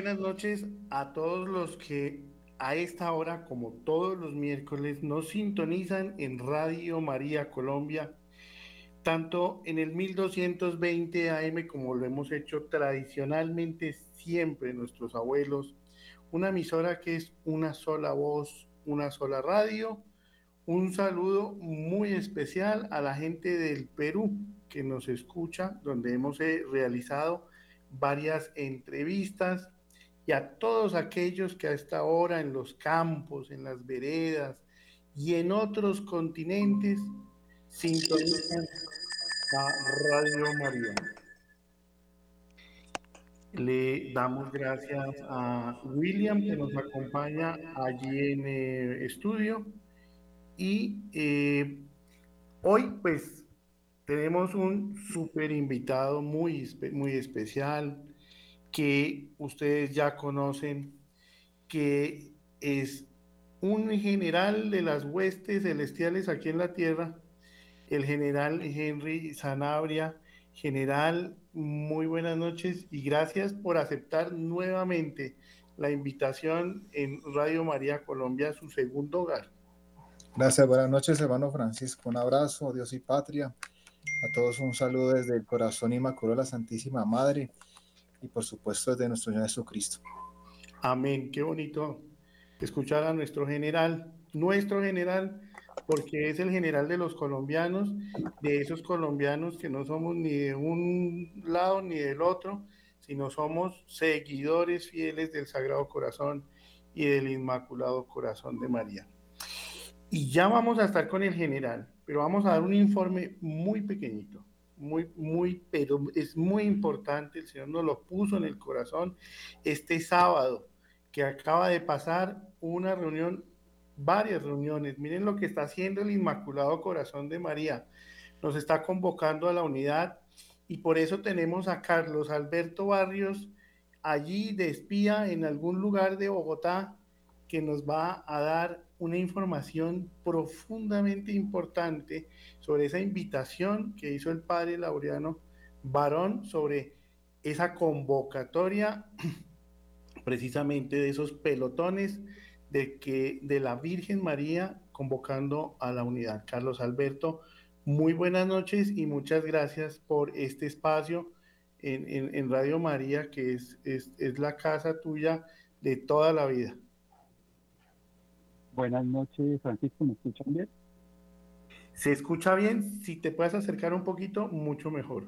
Buenas noches a todos los que a esta hora, como todos los miércoles, nos sintonizan en Radio María Colombia, tanto en el 1220 AM como lo hemos hecho tradicionalmente siempre nuestros abuelos, una emisora que es una sola voz, una sola radio. Un saludo muy especial a la gente del Perú que nos escucha, donde hemos eh, realizado varias entrevistas y a todos aquellos que a esta hora en los campos, en las veredas y en otros continentes sintonizan a Radio María. Le damos gracias a William que nos acompaña allí en el estudio y eh, hoy pues tenemos un súper invitado muy, muy especial que ustedes ya conocen, que es un general de las huestes celestiales aquí en la tierra, el general Henry Sanabria. General, muy buenas noches y gracias por aceptar nuevamente la invitación en Radio María Colombia, su segundo hogar. Gracias, buenas noches, hermano Francisco. Un abrazo, Dios y patria. A todos un saludo desde el corazón inmaculado de la Santísima Madre y por supuesto desde nuestro Señor Jesucristo. Amén, qué bonito escuchar a nuestro general, nuestro general, porque es el general de los colombianos, de esos colombianos que no somos ni de un lado ni del otro, sino somos seguidores fieles del Sagrado Corazón y del Inmaculado Corazón de María. Y ya vamos a estar con el general pero vamos a dar un informe muy pequeñito, muy, muy, pero es muy importante, el Señor nos lo puso en el corazón este sábado, que acaba de pasar una reunión, varias reuniones, miren lo que está haciendo el Inmaculado Corazón de María, nos está convocando a la unidad y por eso tenemos a Carlos Alberto Barrios allí de espía en algún lugar de Bogotá que nos va a dar una información profundamente importante sobre esa invitación que hizo el padre Laureano Varón sobre esa convocatoria precisamente de esos pelotones de que de la Virgen María convocando a la unidad. Carlos Alberto, muy buenas noches y muchas gracias por este espacio en, Radio María, que es, es la casa tuya de toda la vida. Buenas noches, Francisco, ¿me escuchan bien? Se escucha bien, si te puedes acercar un poquito, mucho mejor.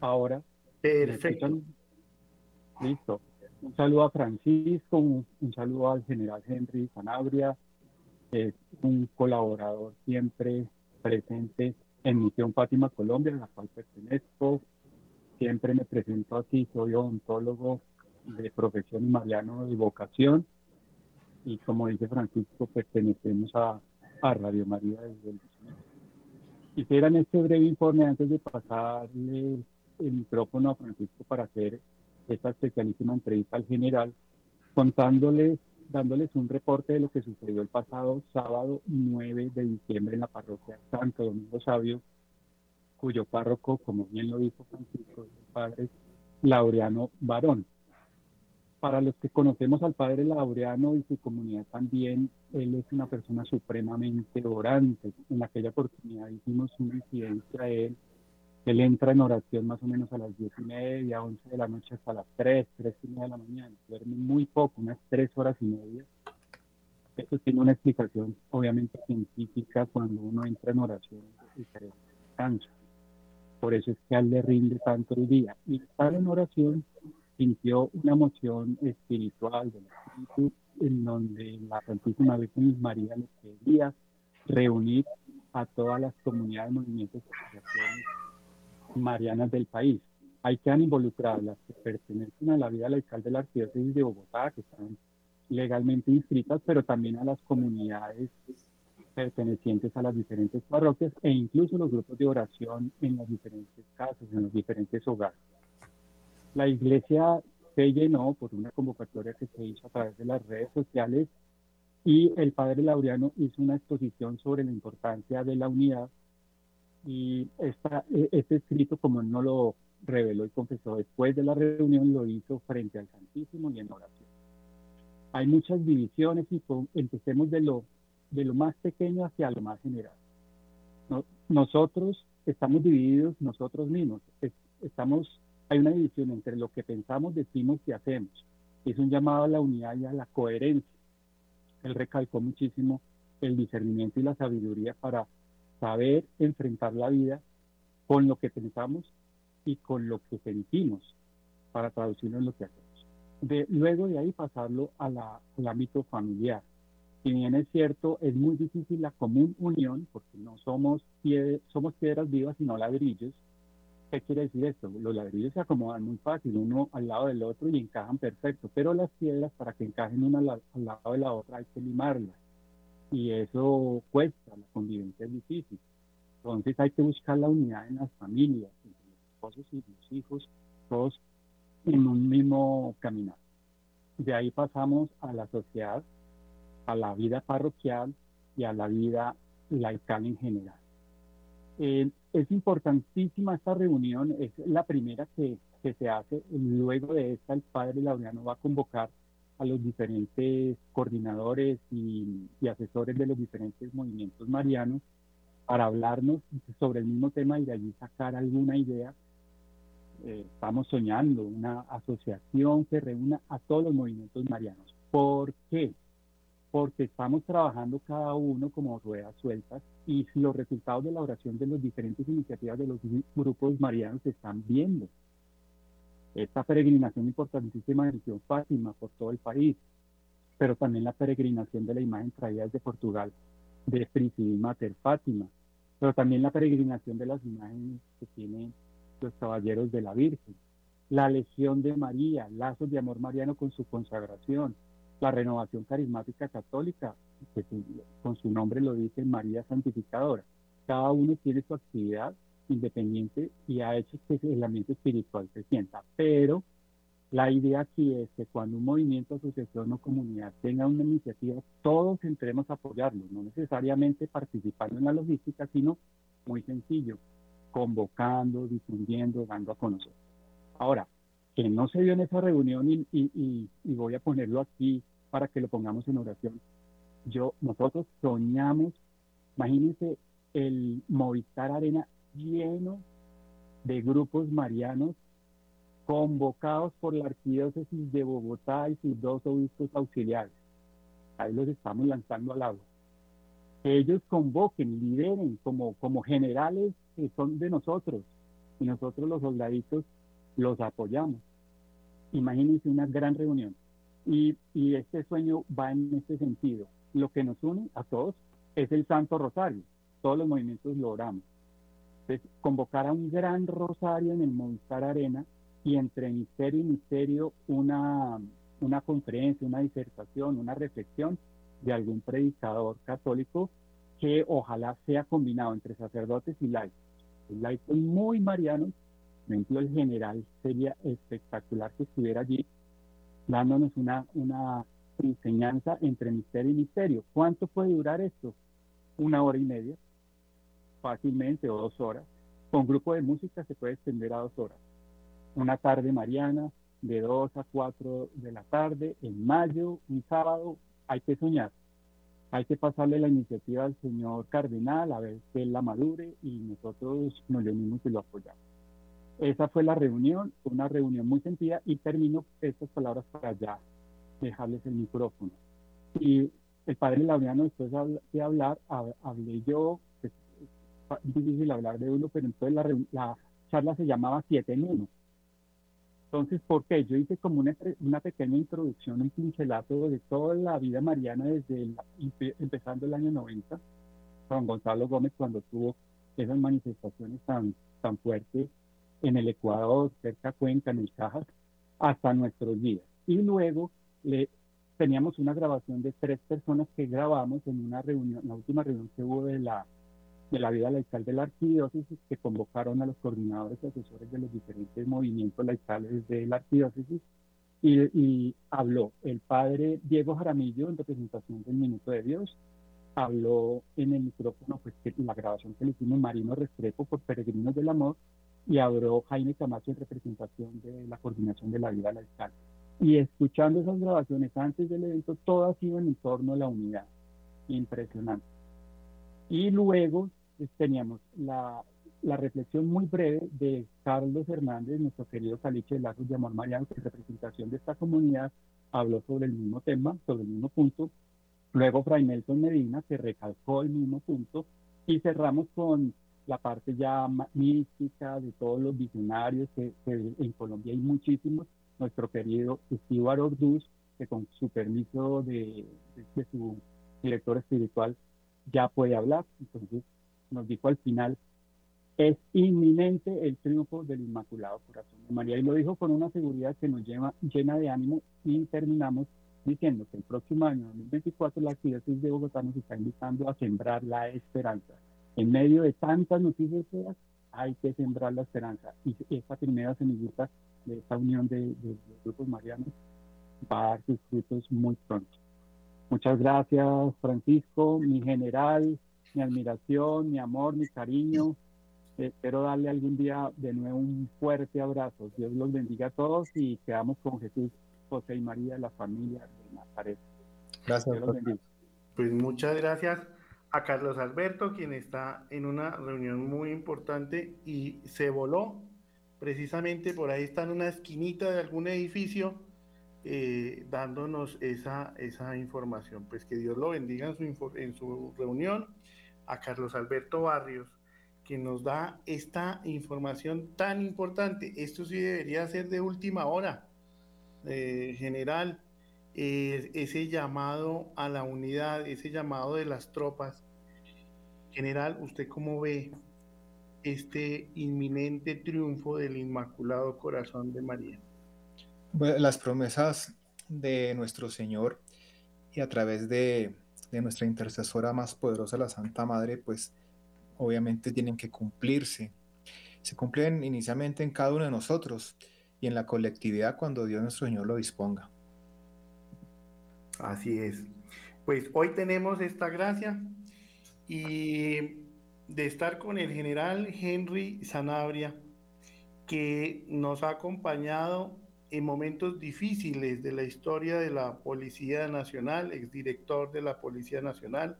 Ahora. Perfecto. Listo. Un saludo a Francisco, un, saludo al general Henry Sanabria, es un colaborador siempre presente en Misión Fátima Colombia, a la cual pertenezco. Siempre me presento aquí, soy odontólogo de profesión y mariano de vocación y como dice Francisco, pertenecemos a, Radio María desde el Quisiera en este breve informe, antes de pasarle el micrófono a Francisco para hacer esta especialísima entrevista al general, contándoles, dándoles un reporte de lo que sucedió el pasado sábado 9 de diciembre en la parroquia Santo Domingo Sabio, cuyo párroco, como bien lo dijo Francisco, es el padre Laureano Barón. Para los que conocemos al Padre Laureano y su comunidad también, él es una persona supremamente orante. En aquella oportunidad hicimos una incidencia a él. Él entra en oración más o menos a las diez y media, once de la noche hasta las tres, tres y media de la mañana. Duerme muy poco, unas tres horas y media. Eso tiene una explicación obviamente científica cuando uno entra en oración y se descansa. Por eso es que a él le rinde tanto el día. Y estar en oración sintió una emoción espiritual del espíritu en donde la Santísima Virgen María le quería reunir a todas las comunidades, movimientos y asociaciones marianas del país. Hay que involucrar las que pertenecen a la vida laical de la arquidiócesis de Bogotá, que están legalmente inscritas, pero también a las comunidades pertenecientes a las diferentes parroquias e incluso los grupos de oración en las diferentes casas, en los diferentes hogares. La iglesia se llenó por una convocatoria que se hizo a través de las redes sociales y el padre Laureano hizo una exposición sobre la importancia de la unidad y esta, e, este escrito, como no lo reveló y confesó después de la reunión, lo hizo frente al Santísimo y en oración. Hay muchas divisiones y empecemos de lo, de lo más pequeño hacia lo más general. nosotros estamos divididos nosotros mismos. estamos, hay una división entre lo que pensamos, decimos y hacemos. Es un llamado a la unidad y a la coherencia. Él recalcó muchísimo el discernimiento y la sabiduría para saber enfrentar la vida con lo que pensamos y con lo que sentimos para traducirlo en lo que hacemos. De, luego de ahí pasarlo a la, al ámbito familiar. Si bien es cierto, es muy difícil la común unión, porque no somos, somos piedras vivas, sino ladrillos. ¿Qué quiere decir esto? Los ladrillos se acomodan muy fácil, uno al lado del otro y encajan perfecto, pero las piedras, para que encajen una al, lado de la otra, hay que limarlas. Y eso cuesta, la convivencia es difícil. Entonces hay que buscar la unidad en las familias, entre los esposos y los hijos, todos en un mismo caminar. De ahí pasamos a la sociedad, a la vida parroquial y a la vida laical en general. Eh, es importantísima esta reunión, es la primera que, se hace. Luego de esta, el padre Laureano va a convocar a los diferentes coordinadores y, y asesores de los diferentes movimientos marianos para hablarnos sobre el mismo tema y de allí sacar alguna idea. Eh, estamos soñando una asociación que reúna a todos los movimientos marianos. ¿Por qué? porque estamos trabajando cada uno como ruedas sueltas y los resultados de la oración de las diferentes iniciativas de los grupos marianos se están viendo. Esta peregrinación importantísima de Misión Fátima por todo el país, pero también la peregrinación de la imagen traída desde Portugal de Priscila Mater Fátima, pero también la peregrinación de las imágenes que tienen los caballeros de la Virgen, la Legión de María, lazos de amor mariano con su consagración, la renovación carismática católica, que con su nombre lo dice María Santificadora. Cada uno tiene su actividad independiente y ha hecho que el ambiente espiritual se sienta. Pero la idea aquí es que cuando un movimiento, asociación o comunidad tenga una iniciativa, todos entremos a apoyarlo, no necesariamente participando en la logística, sino muy sencillo, convocando, difundiendo, dando a conocer. Ahora, que no se dio en esa reunión y, y, y voy a ponerlo aquí para que lo pongamos en oración. Yo, nosotros soñamos, imagínense el Movistar Arena lleno de grupos marianos convocados por la Arquidiócesis de Bogotá y sus dos obispos auxiliares. Ahí los estamos lanzando al agua. Que ellos convoquen, lideren como, como generales que son de nosotros y nosotros los soldaditos los apoyamos. Imagínense una gran reunión. Y, este sueño va en este sentido. Lo que nos une a todos es el Santo Rosario. Todos los movimientos lo oramos. Entonces, convocar a un gran rosario en el Movistar Arena y entre misterio y misterio una, una conferencia, una disertación, una reflexión de algún predicador católico que ojalá sea combinado entre sacerdotes y laicos. Laicos muy marianos, por ejemplo, el general sería espectacular que estuviera allí dándonos una, una enseñanza entre misterio y misterio. ¿Cuánto puede durar esto? Una hora y media, fácilmente, o dos horas. Con grupo de música se puede extender a dos horas. Una tarde mariana, de dos a cuatro de la tarde, en mayo, un sábado, hay que soñar. Hay que pasarle la iniciativa al señor cardenal a ver que él la madure y nosotros nos unimos y lo apoyamos. Esa fue la reunión, una reunión muy sentida y termino estas palabras para ya dejarles el micrófono. Y el padre Laureano, después de hablar, hablé yo, es difícil hablar de uno, pero entonces la, charla se llamaba Siete en Uno. Entonces, ¿por qué? Yo hice como una, una pequeña introducción, un pincelazo de toda la vida mariana desde empezando el año 90, con Gonzalo Gómez cuando tuvo esas manifestaciones tan, tan fuertes en el Ecuador, cerca Cuenca, en el Cajas, hasta nuestros días. Y luego le, teníamos una grabación de tres personas que grabamos en una reunión, la última reunión que hubo de la, de la vida laical de la arquidiócesis, que convocaron a los coordinadores y asesores de los diferentes movimientos laicales de la arquidiócesis, y, y habló el padre Diego Jaramillo en representación del Minuto de Dios, habló en el micrófono, pues que la grabación que le hicimos Marino Restrepo por Peregrinos del Amor, y habló Jaime Camacho en representación de la coordinación de la vida laical. Y escuchando esas grabaciones antes del evento, todo ha sido en torno a la unidad. Impresionante. Y luego pues, teníamos la, la, reflexión muy breve de Carlos Hernández, nuestro querido Caliche de Lazos de Amor Mariano, que en representación de esta comunidad habló sobre el mismo tema, sobre el mismo punto. Luego Fray Nelson Medina, que recalcó el mismo punto. Y cerramos con la parte ya mística de todos los visionarios, que, en Colombia hay muchísimos, nuestro querido Steve Orduz, que con su permiso de, su director espiritual ya puede hablar, entonces nos dijo al final, es inminente el triunfo del Inmaculado Corazón de María, y lo dijo con una seguridad que nos lleva, llena de ánimo, y terminamos diciendo que el próximo año, 2024, la Arquidiócesis de Bogotá nos está invitando a sembrar la esperanza. En medio de tantas noticias feas, hay que sembrar la esperanza. Y esta primera semillita de esta unión de, de, grupos marianos va a dar sus frutos muy pronto. Muchas gracias, Francisco, mi general, mi admiración, mi amor, mi cariño. Espero darle algún día de nuevo un fuerte abrazo. Dios los bendiga a todos y quedamos con Jesús, José y María, la familia de Nazaret. Gracias. Pues muchas gracias a Carlos Alberto, quien está en una reunión muy importante y se voló. Precisamente por ahí está en una esquinita de algún edificio eh, dándonos esa, esa información. Pues que Dios lo bendiga en su, reunión. A Carlos Alberto Barrios, quien nos da esta información tan importante. Esto sí debería ser de última hora, eh, general ese llamado a la unidad, ese llamado de las tropas. General, ¿usted cómo ve este inminente triunfo del Inmaculado Corazón de María? las promesas de nuestro Señor y a través de, de nuestra intercesora más poderosa, la Santa Madre, pues obviamente tienen que cumplirse. Se cumplen inicialmente en cada uno de nosotros y en la colectividad cuando Dios nuestro Señor lo disponga. Así es. Pues hoy tenemos esta gracia y de estar con el general Henry Sanabria, que nos ha acompañado en momentos difíciles de la historia de la Policía Nacional, exdirector de la Policía Nacional,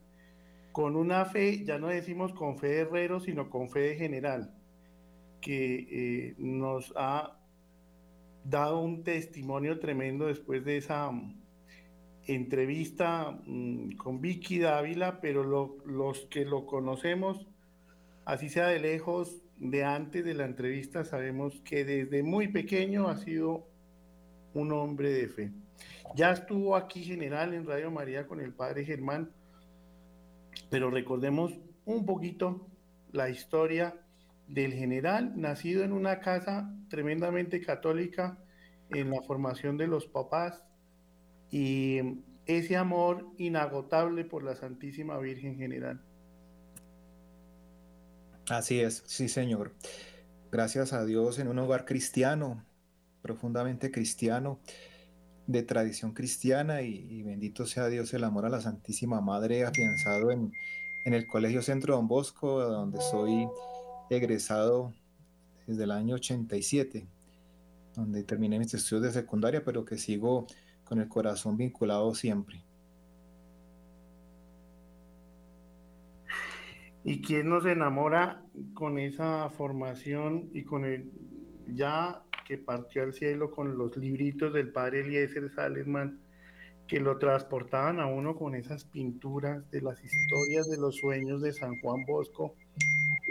con una fe, ya no decimos con fe de herrero, sino con fe de general, que eh, nos ha dado un testimonio tremendo después de esa entrevista mm, con Vicky Dávila, pero los que lo conocemos, así sea de lejos, de antes de la entrevista, sabemos que desde muy pequeño ha sido un hombre de fe. Ya estuvo aquí general en Radio María con el padre Germán, pero recordemos un poquito la historia del general, nacido en una casa tremendamente católica, en la formación de los papás, y ese amor inagotable por la Santísima Virgen General. Así es, sí Señor. Gracias a Dios en un hogar cristiano, profundamente cristiano, de tradición cristiana y, bendito sea Dios el amor a la Santísima Madre afianzado en, en el Colegio Centro Don Bosco, donde soy egresado desde el año 87, donde terminé mis estudios de secundaria, pero que sigo con el corazón vinculado siempre. ¿Y quién nos enamora con esa formación y con el ya que partió al cielo con los libritos del padre Eliezer Salesman que lo transportaban a uno con esas pinturas de las historias de los sueños de San Juan Bosco?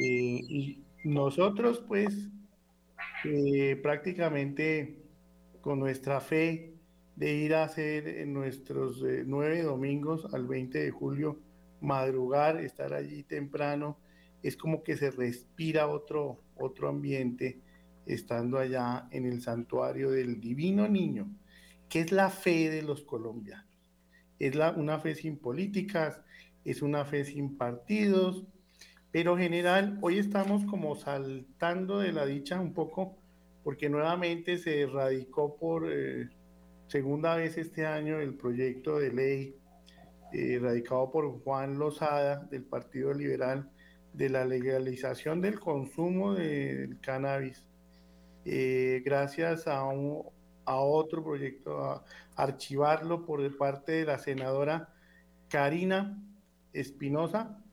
Eh, y nosotros pues eh, prácticamente con nuestra fe de ir a hacer en nuestros eh, nueve domingos al 20 de julio, madrugar, estar allí temprano, es como que se respira otro, otro ambiente estando allá en el santuario del Divino Niño, que es la fe de los colombianos. Es la, una fe sin políticas, es una fe sin partidos, pero general, hoy estamos como saltando de la dicha un poco, porque nuevamente se radicó por... Eh, segunda vez este año el proyecto de ley eh, radicado por Juan Lozada del Partido Liberal de la legalización del consumo del cannabis, eh, gracias a, a otro proyecto, a archivarlo por parte de la senadora Karina Espinosa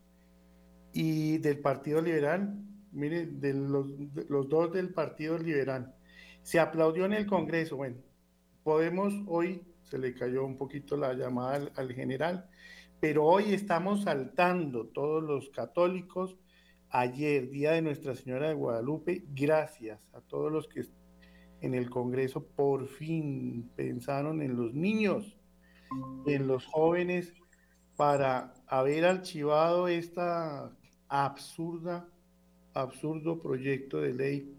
y del Partido Liberal, mire, de los, los dos del Partido Liberal. Se aplaudió en el Congreso, bueno, podemos hoy, se le cayó un poquito la llamada al, general, pero hoy estamos saltando todos los católicos. Ayer, Día de Nuestra Señora de Guadalupe, gracias a todos los que en el Congreso por fin pensaron en los niños, en los jóvenes, para haber archivado esta absurda, absurdo proyecto de ley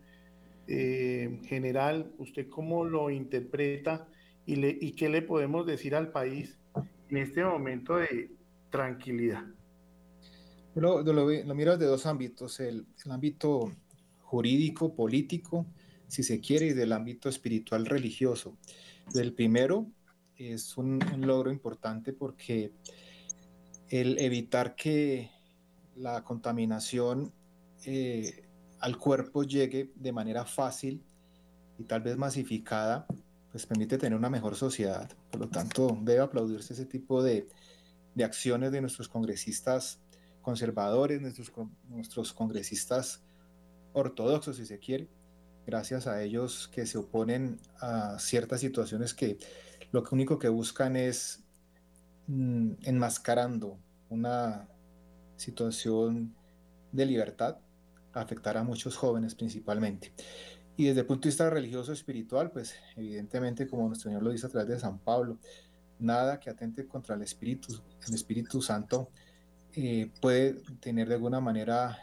eh, general. ¿Usted cómo lo interpreta y, qué le podemos decir al país en este momento de tranquilidad? Lo, lo, lo miro dos ámbitos, el, el, ámbito jurídico, político, si se quiere, y del ámbito espiritual religioso. Del primero es un, un logro importante porque el evitar que la contaminación eh, al cuerpo llegue de manera fácil y tal vez masificada, pues permite tener una mejor sociedad. Por lo tanto, debe aplaudirse ese tipo de, de acciones de nuestros congresistas conservadores, nuestros, nuestros congresistas ortodoxos, si se quiere, gracias a ellos que se oponen a ciertas situaciones que lo único que buscan es mm, enmascarando una situación de libertad, afectar a muchos jóvenes principalmente. Y desde el punto de vista religioso espiritual, pues evidentemente, como nuestro Señor lo dice a través de San Pablo, nada que atente contra el Espíritu, el Espíritu Santo eh, puede tener de alguna manera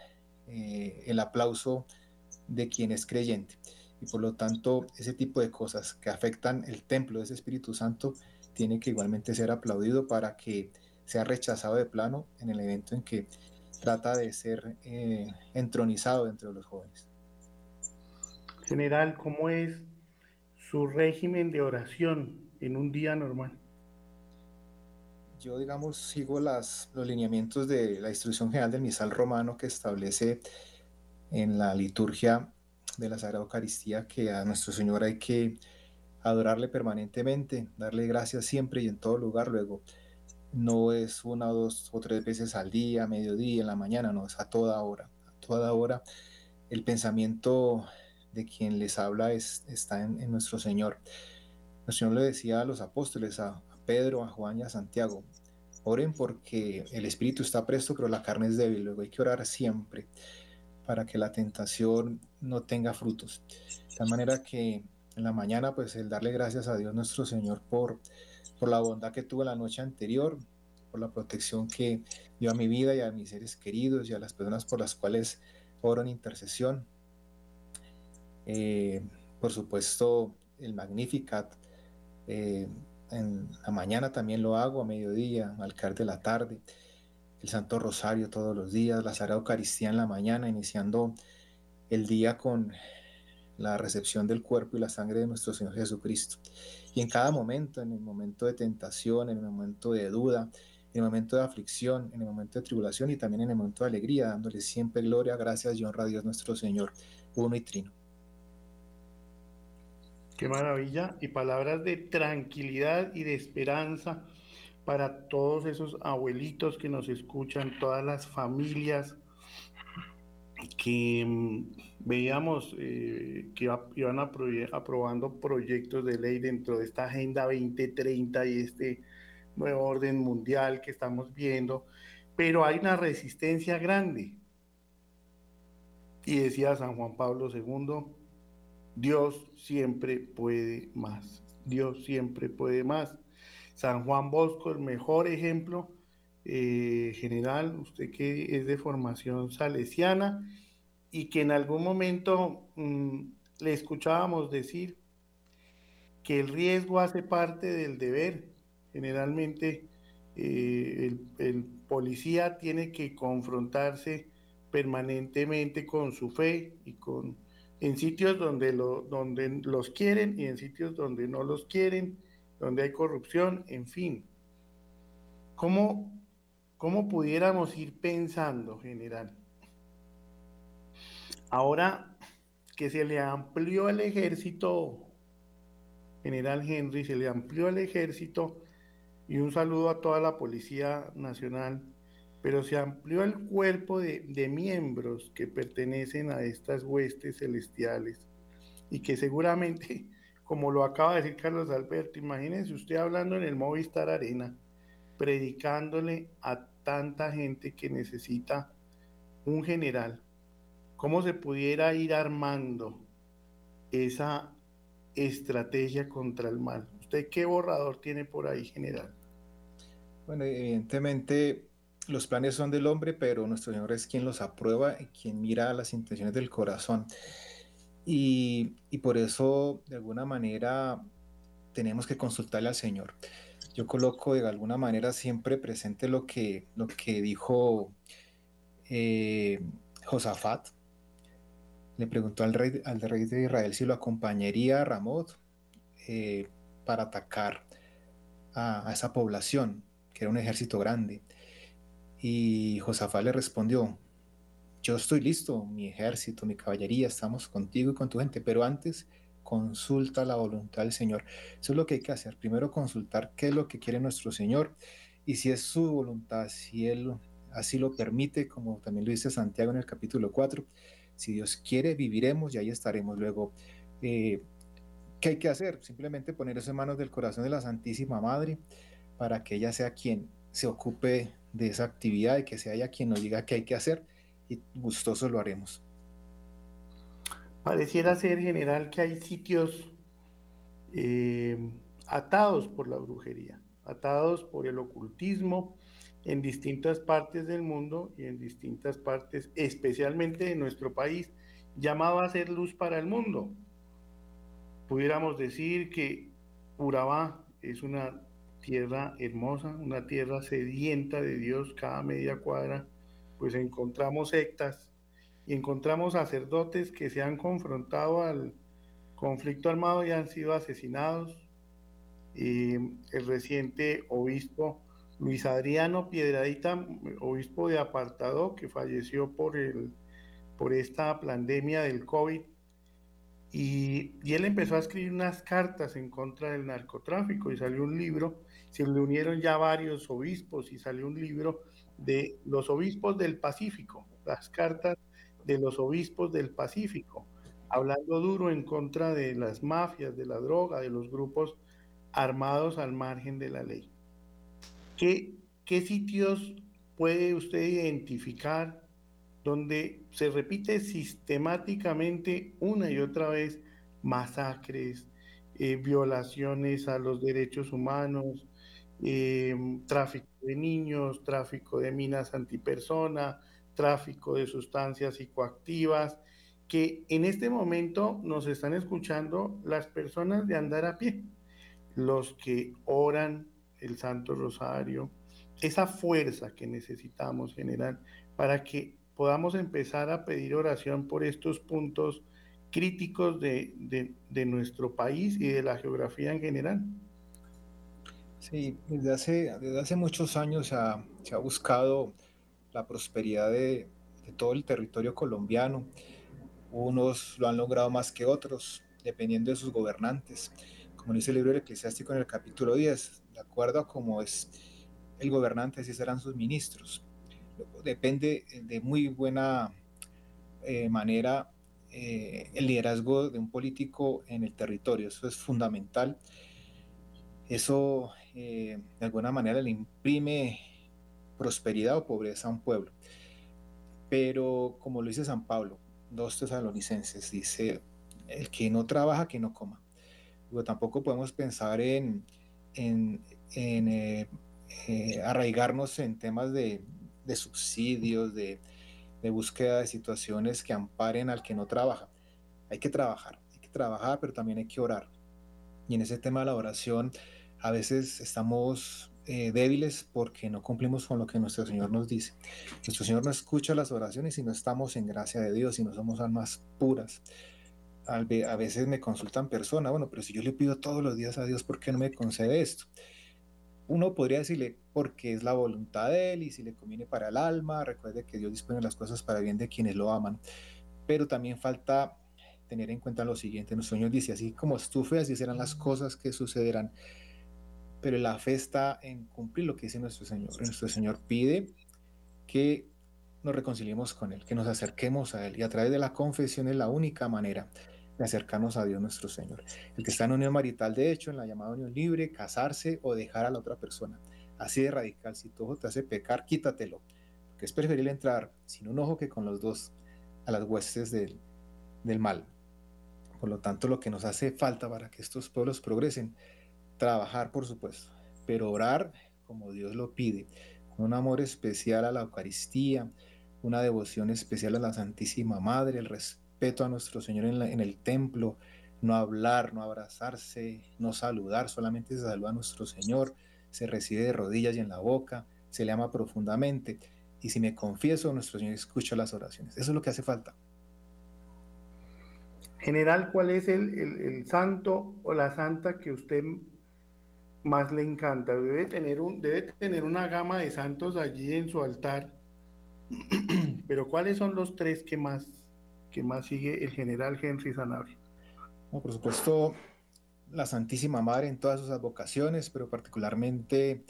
eh, el aplauso de quien es creyente. Y por lo tanto, ese tipo de cosas que afectan el templo de ese Espíritu Santo tiene que igualmente ser aplaudido para que sea rechazado de plano en el evento en que trata de ser eh, entronizado entre los jóvenes. General, ¿cómo es su régimen de oración en un día normal? Yo, digamos, sigo las, los lineamientos de la instrucción general del misal romano que establece en la liturgia de la Sagrada Eucaristía que a nuestro Señor hay que adorarle permanentemente, darle gracias siempre y en todo lugar. Luego, no es una, dos o tres veces al día, mediodía, en la mañana, no, es a toda hora. A toda hora el pensamiento de quien les habla es, está en, nuestro Señor. El Señor le decía a los apóstoles, a, Pedro, a Juan y a Santiago, oren porque el espíritu está presto, pero la carne es débil. Luego hay que orar siempre para que la tentación no tenga frutos. De tal manera que en la mañana, pues el darle gracias a Dios nuestro Señor por por la bondad que tuve la noche anterior, por la protección que dio a mi vida y a mis seres queridos y a las personas por las cuales oro en intercesión. Eh, por supuesto, el Magnificat. Eh, en la mañana también lo hago, a mediodía, al caer de la tarde. El Santo Rosario todos los días, la Sagrada Eucaristía en la mañana, iniciando el día con la recepción del cuerpo y la sangre de nuestro Señor Jesucristo. Y en cada momento, en el momento de tentación, en el momento de duda, en el momento de aflicción, en el momento de tribulación y también en el momento de alegría, dándole siempre gloria, gracias y honra a Dios nuestro Señor, uno y trino. Qué maravilla y palabras de tranquilidad y de esperanza para todos esos abuelitos que nos escuchan, todas las familias que mm, veíamos eh, que iban aprobando proyectos de ley dentro de esta Agenda 2030 y este nuevo orden mundial que estamos viendo, pero hay una resistencia grande. Y decía San Juan Pablo II, Dios siempre puede más, Dios siempre puede más. San Juan Bosco, el mejor ejemplo eh, general, usted que es de formación salesiana y que en algún momento mm, le escuchábamos decir que el riesgo hace parte del deber. Generalmente eh, el, policía tiene que confrontarse permanentemente con su fe y con en sitios donde, lo, donde los quieren y en sitios donde no los quieren, donde hay corrupción, en fin. ¿Cómo, cómo pudiéramos ir pensando, general? Ahora que se le amplió el ejército, general Henry, se le amplió el ejército, y un saludo a toda la Policía Nacional, pero se amplió el cuerpo de, de miembros que pertenecen a estas huestes celestiales y que seguramente, como lo acaba de decir Carlos Alberto, imagínense usted hablando en el Movistar Arena, predicándole a tanta gente que necesita un general, cómo se pudiera ir armando esa estrategia contra el mal. ¿Usted qué borrador tiene por ahí, general? Bueno, evidentemente los planes son del hombre, pero nuestro Señor es quien los aprueba y quien mira las intenciones del corazón. Y, por eso, de alguna manera, tenemos que consultarle al Señor. Yo coloco de alguna manera siempre presente lo que, lo que dijo eh, Josafat. Le preguntó al rey, al rey de Israel si lo acompañaría a Ramot eh, para atacar a, esa población, que era un ejército grande. Y Josafat le respondió, yo estoy listo, mi ejército, mi caballería, estamos contigo y con tu gente, pero antes consulta la voluntad del Señor. Eso es lo que hay que hacer. Primero consultar qué es lo que quiere nuestro Señor y si es su voluntad, si Él así lo permite, como también lo dice Santiago en el capítulo 4. Si Dios quiere, viviremos y ahí estaremos luego. Eh, ¿Qué hay que hacer? Simplemente poner eso en manos del corazón de la Santísima Madre para que ella sea quien se ocupe de esa actividad y que sea ella quien nos diga qué hay que hacer y gustoso lo haremos. Pareciera ser general que hay sitios eh, atados por la brujería, atados por el ocultismo en distintas partes del mundo y en distintas partes, especialmente en nuestro país, llamado a ser luz para el mundo. Pudiéramos decir que Urabá es una tierra hermosa, una tierra sedienta de Dios, cada media cuadra, pues encontramos sectas y encontramos sacerdotes que se han confrontado al conflicto armado y han sido asesinados. Y el reciente obispo Luis Adriano Piedradita, obispo de Apartado, que falleció por, el, por esta pandemia del COVID, y, y, él empezó a escribir unas cartas en contra del narcotráfico y salió un libro, se le unieron ya varios obispos y salió un libro de los obispos del Pacífico, las cartas de los obispos del Pacífico, hablando duro en contra de las mafias, de la droga, de los grupos armados al margen de la ley. ¿Qué, sitios puede usted identificar donde se repite sistemáticamente una y otra vez masacres, eh, violaciones a los derechos humanos, eh, tráfico de niños, tráfico de minas antipersona, tráfico de sustancias psicoactivas, que en este momento nos están escuchando las personas de andar a pie, los que oran el Santo Rosario, esa fuerza que necesitamos generar para que podamos empezar a pedir oración por estos puntos críticos de, de nuestro país y de la geografía en general. Sí, desde hace, desde hace muchos años se ha, buscado la prosperidad de, de, todo el territorio colombiano. Unos lo han logrado más que otros, dependiendo de sus gobernantes. Como dice el libro del Eclesiástico en el capítulo 10, de acuerdo a cómo es el gobernante, así serán sus ministros. Depende de muy buena eh, manera eh, el liderazgo de un político en el territorio. Eso es fundamental. Eso eh, de alguna manera le imprime prosperidad o pobreza a un pueblo. Pero como lo dice San Pablo, dos tesalonicenses, dice, el que no trabaja, que no coma. Pero tampoco podemos pensar en, en, en eh, eh, arraigarnos en temas de, de subsidios, de, de, búsqueda de situaciones que amparen al que no trabaja. Hay que trabajar, hay que trabajar, pero también hay que orar. Y en ese tema de la oración, a veces estamos eh, débiles porque no cumplimos con lo que nuestro Señor nos dice. Nuestro Señor no escucha las oraciones si no estamos en gracia de Dios, si no somos almas puras. A veces me consultan personas, bueno, pero si yo le pido todos los días a Dios, ¿por qué no me concede esto? Uno podría decirle, porque es la voluntad de Él y si le conviene para el alma, recuerde que Dios dispone las cosas para bien de quienes lo aman. pero también falta tener en cuenta lo siguiente, nuestro Señor dice, así como tú fe, así serán las cosas que sucederán, pero la fe está en cumplir lo que dice nuestro Señor. Nuestro Señor pide que nos reconciliemos con Él, que nos acerquemos a Él, y a través de la confesión es la única manera de acercarnos a Dios nuestro Señor. El que está en unión marital, de hecho, en la llamada unión libre, casarse o dejar a la otra persona. Así de radical, si tu ojo te hace pecar, quítatelo, porque es preferible entrar sin un ojo que con los dos a las huestes del, del mal. Por lo tanto, lo que nos hace falta para que estos pueblos progresen, trabajar, por supuesto, pero orar como Dios lo pide, con un amor especial a la Eucaristía, una devoción especial a la Santísima Madre, el respeto a nuestro Señor en, el templo, no hablar, no abrazarse, no saludar, solamente se saluda a nuestro Señor, se recibe de rodillas y en la boca, se le ama profundamente. Y si me confieso, nuestro Señor escucha las oraciones. Eso es lo que hace falta. General, ¿cuál es el, santo o la santa que usted más le encanta? Debe tener, un, debe tener una gama de santos allí en su altar, pero ¿cuáles son los tres que más, que más sigue el general Henry Sanabria? por supuesto, la Santísima Madre en todas sus advocaciones, pero particularmente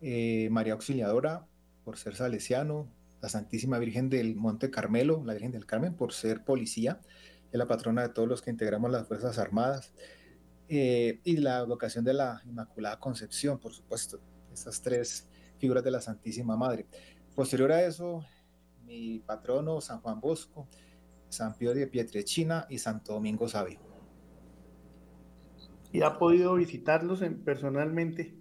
eh, María Auxiliadora, por ser salesiano, la Santísima Virgen del Monte Carmelo, la Virgen del Carmen, por ser policía, es la patrona de todos los que integramos las Fuerzas Armadas, eh, y la vocación de la Inmaculada Concepción, por supuesto, esas tres figuras de la Santísima Madre. Posterior a eso, mi patrono San Juan Bosco, San Pío de Pietrechina y Santo Domingo Sabio. ¿Y ha podido visitarlos personalmente?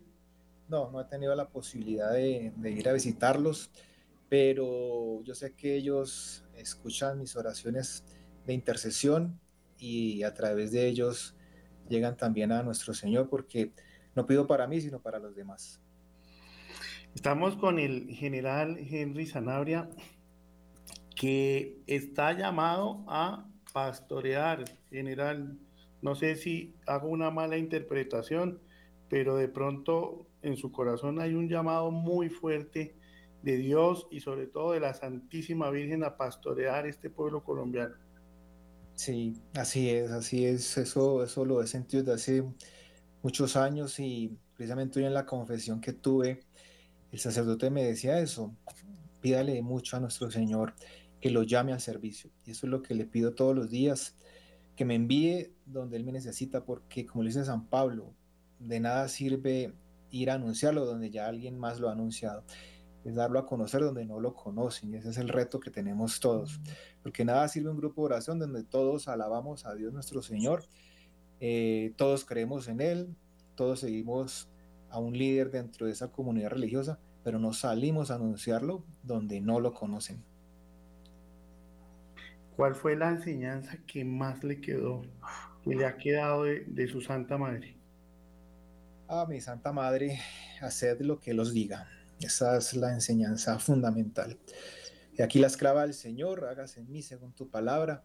No, no he tenido la posibilidad de, de ir a visitarlos, pero yo sé que ellos escuchan mis oraciones de intercesión y a través de ellos llegan también a nuestro Señor porque no pido para mí, sino para los demás. Estamos con el general Henry Sanabria, que está llamado a pastorear, general. No sé si hago una mala interpretación, pero de pronto en su corazón hay un llamado muy fuerte de Dios y sobre todo de la Santísima Virgen a pastorear este pueblo colombiano. Sí, así es, así es. Eso, eso lo he sentido desde hace muchos años y precisamente hoy en la confesión que tuve, el sacerdote me decía eso. Pídale mucho a nuestro Señor que lo llame al servicio. Y eso es lo que le pido todos los días, que me envíe donde Él me necesita, porque como le dice San Pablo, de nada sirve ir a anunciarlo donde ya alguien más lo ha anunciado es darlo a conocer donde no lo conocen. Y ese es el reto que tenemos todos. Porque nada sirve un grupo de oración donde todos alabamos a Dios nuestro Señor, eh, todos creemos en Él, todos seguimos a un líder dentro de esa comunidad religiosa, pero no salimos a anunciarlo donde no lo conocen. ¿Cuál fue la enseñanza que más le quedó, que le ha quedado de, de su Santa Madre? A mi Santa Madre, haced lo que los diga. Esa es la enseñanza fundamental. Y aquí la esclava del Señor, hágase en mí según tu palabra.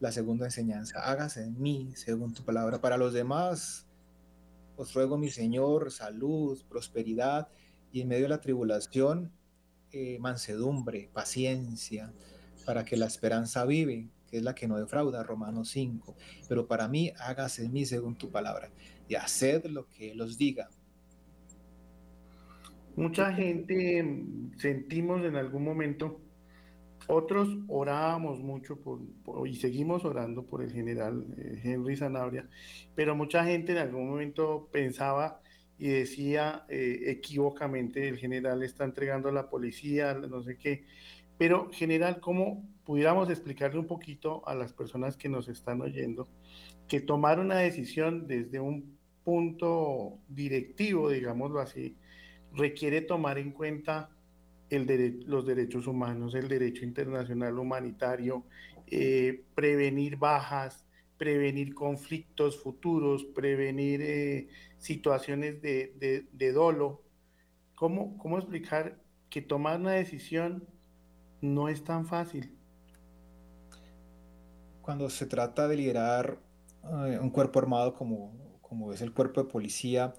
La segunda enseñanza, hágase en mí según tu palabra. Para los demás, os ruego, mi Señor, salud, prosperidad y en medio de la tribulación, eh, mansedumbre, paciencia, para que la esperanza vive, que es la que no defrauda, Romanos 5. Pero para mí, hágase en mí según tu palabra y haced lo que Él os diga Mucha gente sentimos en algún momento, otros orábamos mucho por, y seguimos orando por el general eh, Henry Zanabria, pero mucha gente en algún momento pensaba y decía eh, equivocamente, el general está entregando a la policía, no sé qué. Pero, general, ¿cómo pudiéramos explicarle un poquito a las personas que nos están oyendo que tomar una decisión desde un punto directivo, digámoslo así, requiere tomar en cuenta el los derechos humanos, el derecho internacional humanitario, eh, prevenir bajas, prevenir conflictos futuros, prevenir eh, situaciones de, dolo. ¿Cómo, ¿Cómo explicar que tomar una decisión no es tan fácil? Cuando se trata de liderar eh, un cuerpo armado como, como es el cuerpo de policía,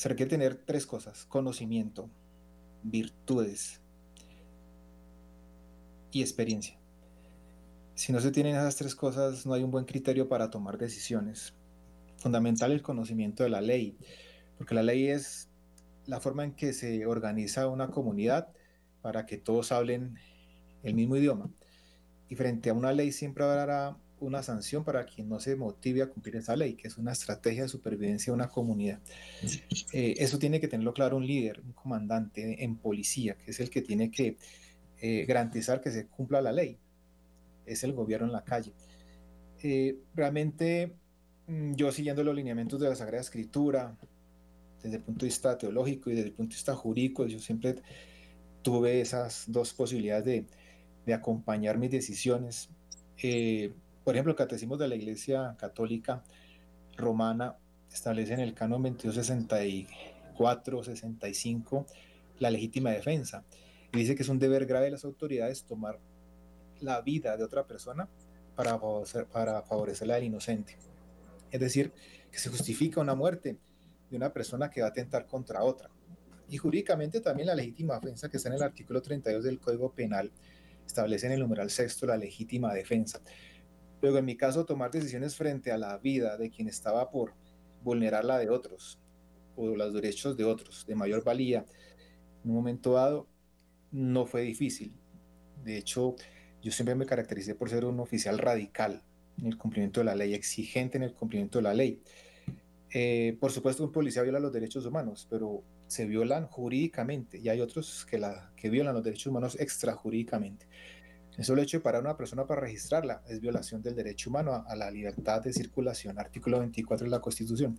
se requiere tener tres cosas, conocimiento, virtudes y experiencia. Si no se tienen esas tres cosas, no hay un buen criterio para tomar decisiones. Fundamental el conocimiento de la ley, porque la ley es la forma en que se organiza una comunidad para que todos hablen el mismo idioma. Y frente a una ley siempre habrá una sanción para quien no se motive a cumplir esa ley, que es una estrategia de supervivencia de una comunidad. Eh, eso tiene que tenerlo claro un líder, un comandante en policía, que es el que tiene que eh, garantizar que se cumpla la ley. Es el gobierno en la calle. Eh, realmente, mm, yo siguiendo los lineamientos de la Sagrada Escritura, desde el punto de vista teológico y desde el punto de vista jurídico, yo siempre tuve esas dos posibilidades de, acompañar mis decisiones. Por ejemplo, el Catecismo de la Iglesia Católica Romana establece en el canon 2264-65 la legítima defensa y dice que es un deber grave de las autoridades tomar la vida de otra persona para favorecer, para favorecer al inocente. Es decir, que se justifica una muerte de una persona que va a atentar contra otra. Y jurídicamente también la legítima defensa que está en el artículo 32 del Código Penal establece en el numeral sexto la legítima defensa. Luego, en mi caso, tomar decisiones frente a la vida de quien estaba por vulnerar la de otros o los derechos de otros de mayor valía en un momento dado no fue difícil. De hecho, yo siempre me caractericé por ser un oficial radical en el cumplimiento de la ley, exigente en el cumplimiento de la ley. Eh, por supuesto, un policía viola los derechos humanos, pero se violan jurídicamente y hay otros que, la, que violan los derechos humanos extrajurídicamente. El solo hecho de parar una persona para registrarla es violación del derecho humano a, la libertad de circulación, artículo 24 de la Constitución.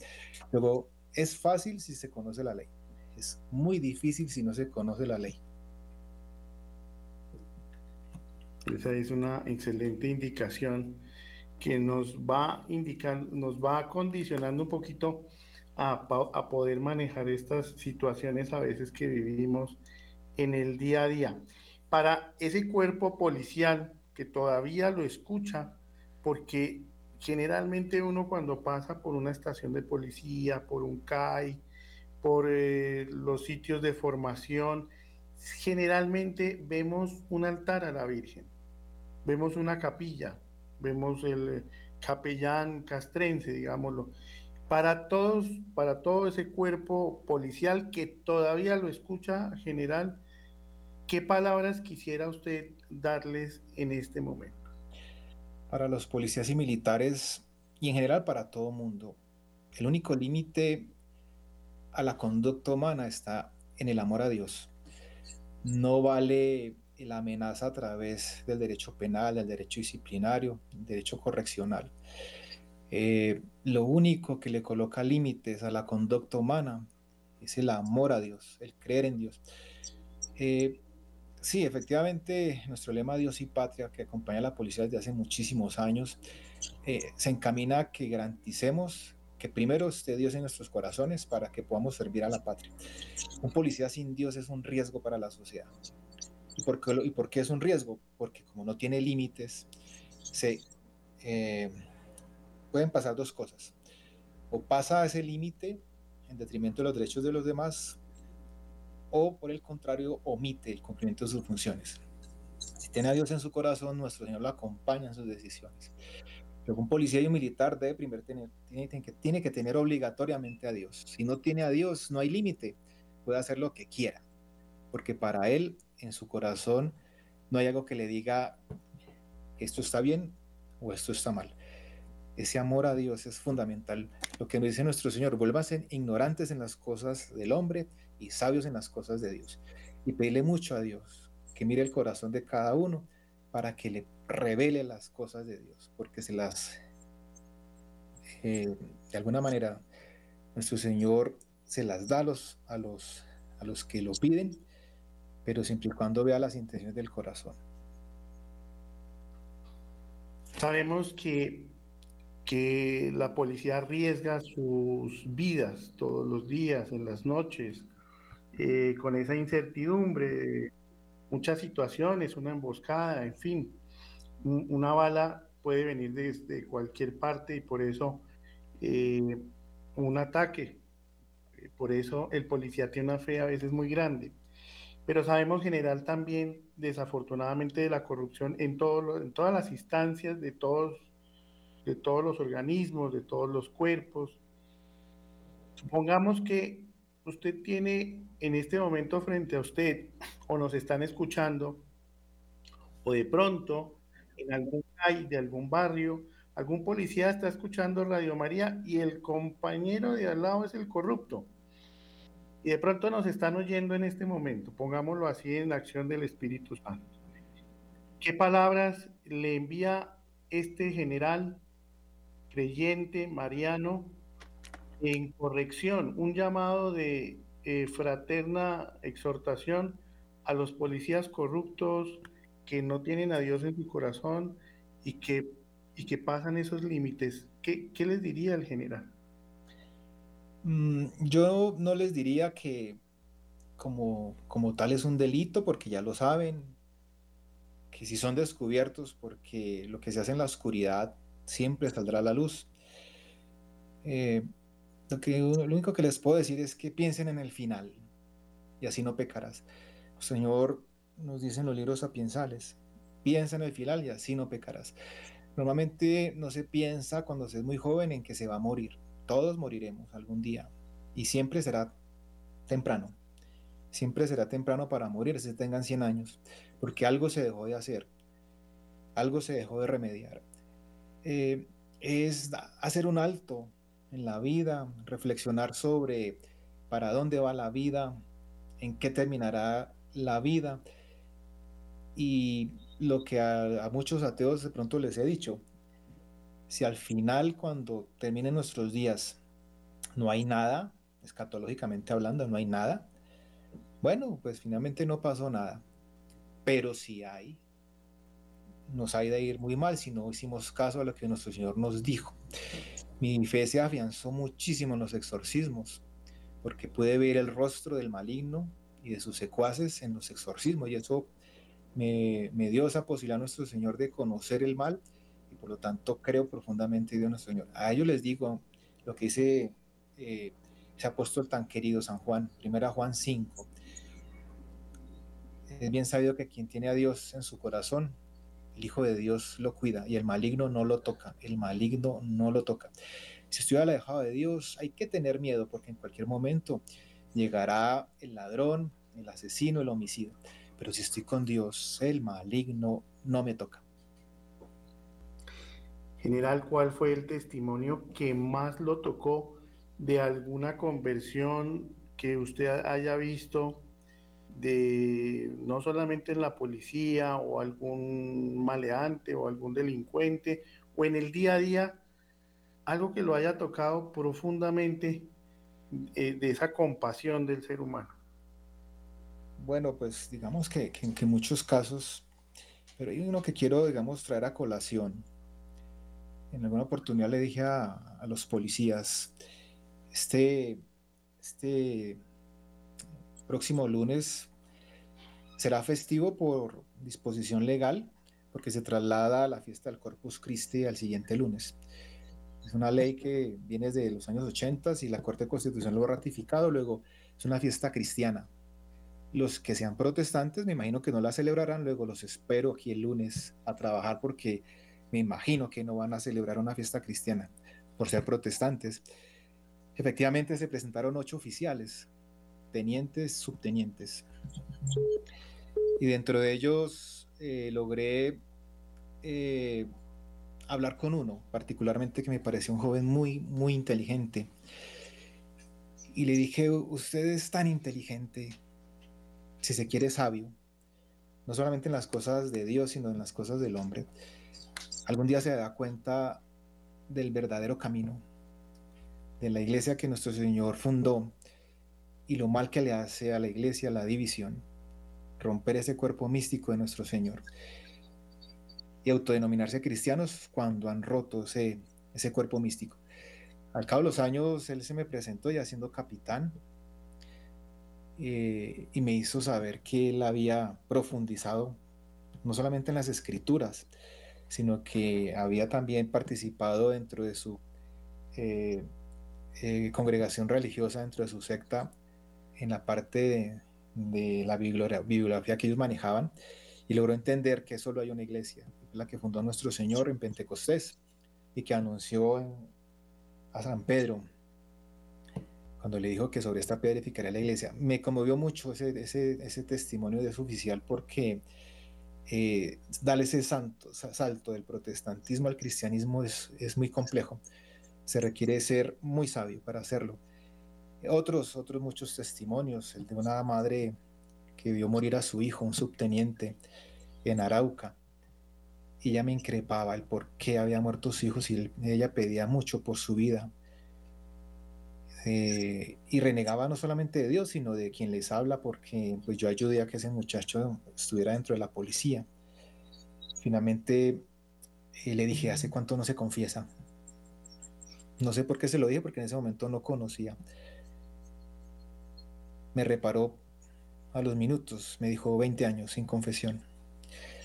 Luego, es fácil si se conoce la ley, es muy difícil si no se conoce la ley. Esa es una excelente indicación que nos va a indicar, nos va condicionando un poquito a, poder manejar estas situaciones a veces que vivimos en el día a día para ese cuerpo policial que todavía lo escucha, porque generalmente uno cuando pasa por una estación de policía, por un CAI, por eh, los sitios de formación, generalmente vemos un altar a la Virgen, vemos una capilla, vemos el capellán castrense, digámoslo. Para todos, para todo ese cuerpo policial que todavía lo escucha general, ¿Qué palabras quisiera usted darles en este momento? Para los policías y militares y en general para todo mundo, el único límite a la conducta humana está en el amor a Dios. No vale la amenaza a través del derecho penal, del derecho disciplinario, del derecho correccional. Eh, lo único que le coloca límites a la conducta humana es el amor a Dios, el creer en Dios. Eh, Sí, efectivamente, nuestro lema Dios y Patria, que acompaña a la policía desde hace muchísimos años, eh, se encamina a que garanticemos que primero esté Dios en nuestros corazones para que podamos servir a la patria. Un policía sin Dios es un riesgo para la sociedad. ¿Y por qué, es un riesgo? Porque como no tiene límites, se, eh, pueden pasar dos cosas. O pasa ese límite en detrimento de los derechos de los demás, o por el contrario omite el cumplimiento de sus funciones. Si tiene a Dios en su corazón, nuestro Señor lo acompaña en sus decisiones. Pero un policía y un militar debe primero tener, tiene, que, tiene que tener obligatoriamente a Dios. Si no tiene a Dios, no hay límite, puede hacer lo que quiera, porque para él, en su corazón, no hay algo que le diga esto está bien o esto está mal. Ese amor a Dios es fundamental. Lo que nos dice nuestro Señor, ser ignorantes en las cosas del hombre y sabios en las cosas de Dios. Y pedirle mucho a Dios que mire el corazón de cada uno para que le revele las cosas de Dios, porque se las, eh, de alguna manera, nuestro Señor se las da a los, a, los, a los que lo piden, pero siempre y cuando vea las intenciones del corazón. Sabemos que, que la policía arriesga sus vidas todos los días, en las noches, eh, con esa incertidumbre, muchas situaciones, una emboscada, en fin, una bala puede venir desde cualquier parte y por eso eh, un ataque, por eso el policía tiene una fe a veces muy grande. pero sabemos general también, desafortunadamente, de la corrupción en, todo en todas las instancias de todos, de todos los organismos, de todos los cuerpos. Supongamos que usted tiene en este momento frente a usted o nos están escuchando o de pronto en algún calle de algún barrio, algún policía está escuchando Radio María y el compañero de al lado es el corrupto. Y de pronto nos están oyendo en este momento, pongámoslo así en la acción del Espíritu Santo. ¿Qué palabras le envía este general creyente mariano en corrección, un llamado de eh, fraterna exhortación a los policías corruptos que no tienen a Dios en su corazón y que, y que pasan esos límites? ¿Qué, ¿Qué les diría el general? Mm, yo no les diría que como, como tal es un delito, porque ya lo saben, que si son descubiertos, porque lo que se hace en la oscuridad siempre saldrá a la luz. Eh, lo, que, único que les puedo decir es que piensen en el final y así no pecarás. Señor nos dice en los libros sapiensales, piensa en el final y así no pecarás. Normalmente no se piensa cuando se es muy joven en que se va a morir todos moriremos algún día y siempre será temprano. Siempre será temprano para morir si tengan 100 años, porque algo se dejó de hacer, algo se dejó de remediar. Eh, es hacer un alto en la vida, reflexionar sobre para dónde va la vida, en qué terminará la vida. Y lo que a muchos ateos de pronto les he dicho, si al final, cuando terminen nuestros días, no hay nada, escatológicamente hablando, no hay nada, bueno, pues finalmente no pasó nada. Pero si hay, nos ha de ir muy mal si no hicimos caso a lo que nuestro Señor nos dijo. Mi fe se afianzó muchísimo en los exorcismos, porque pude ver el rostro del maligno y de sus secuaces en los exorcismos, y eso me, me dio esa posibilidad a nuestro Señor de conocer el mal y por lo tanto creo profundamente en Dios nuestro Señor. A ellos les digo lo que dice eh, ese apóstol tan querido San Juan, primera Juan 5. Es bien sabido que quien tiene a Dios en su corazón, el Hijo de Dios lo cuida y el maligno no lo toca, el maligno no lo toca. Si estoy alejado de Dios, hay que tener miedo porque en cualquier momento llegará el ladrón, el asesino, el homicida. Pero si estoy con Dios, el maligno no me toca. General, ¿cuál fue el testimonio que más lo tocó de alguna conversión que usted haya visto de no solamente en la policía o algún maleante o algún delincuente o en el día a día, algo que lo haya tocado profundamente eh, de esa compasión del ser humano? Bueno, pues digamos que, que en muchos casos, pero hay uno que quiero, digamos, traer a colación en alguna oportunidad le dije a, los policías, este, este próximo lunes será festivo por disposición legal, porque se traslada a la fiesta del Corpus Christi al siguiente lunes. Es una ley que viene de los años 80 y la Corte de Constitución lo ha ratificado. Luego, es una fiesta cristiana. Los que sean protestantes, me imagino que no la celebrarán. Luego los espero aquí el lunes a trabajar porque me imagino que no van a celebrar una fiesta cristiana por ser protestantes. Efectivamente se presentaron ocho oficiales, tenientes, subtenientes. Y dentro de ellos eh, logré eh, hablar con uno, particularmente que me pareció un joven muy, muy inteligente. Y le dije, usted es tan inteligente, si se quiere sabio, no solamente en las cosas de Dios, sino en las cosas del hombre algún día se da cuenta del verdadero camino, de la iglesia que nuestro Señor fundó y lo mal que le hace a la iglesia la división, romper ese cuerpo místico de nuestro Señor y autodenominarse cristianos cuando han roto ese, ese cuerpo místico. Al cabo de los años, él se me presentó ya siendo capitán eh, y me hizo saber que él había profundizado no solamente en las escrituras, sino que había también participado dentro de su eh, eh, congregación religiosa, dentro de su secta, en la parte de la bibliografía que ellos manejaban y logró entender que solo hay una iglesia, la que fundó nuestro Señor en Pentecostés y que anunció a San Pedro cuando le dijo que sobre esta piedra edificaría la iglesia. Me conmovió mucho ese, ese, testimonio de su oficial porque eh, darle ese salto del protestantismo al cristianismo es, es muy complejo. Se requiere ser muy sabio para hacerlo. Otros, otros muchos testimonios, el de una madre que vio morir a su hijo, un subteniente, en Arauca. Ella me increpaba el por qué había muerto su hijo y ella pedía mucho por su vida. Eh, y renegaba no solamente de Dios, sino de quien les habla, porque pues yo ayudé a que ese muchacho estuviera dentro de la policía. Finalmente eh, le dije, ¿hace cuánto no se confiesa? No sé por qué se lo dije, porque en ese momento no conocía. Me reparó a los minutos, me dijo 20 años sin confesión.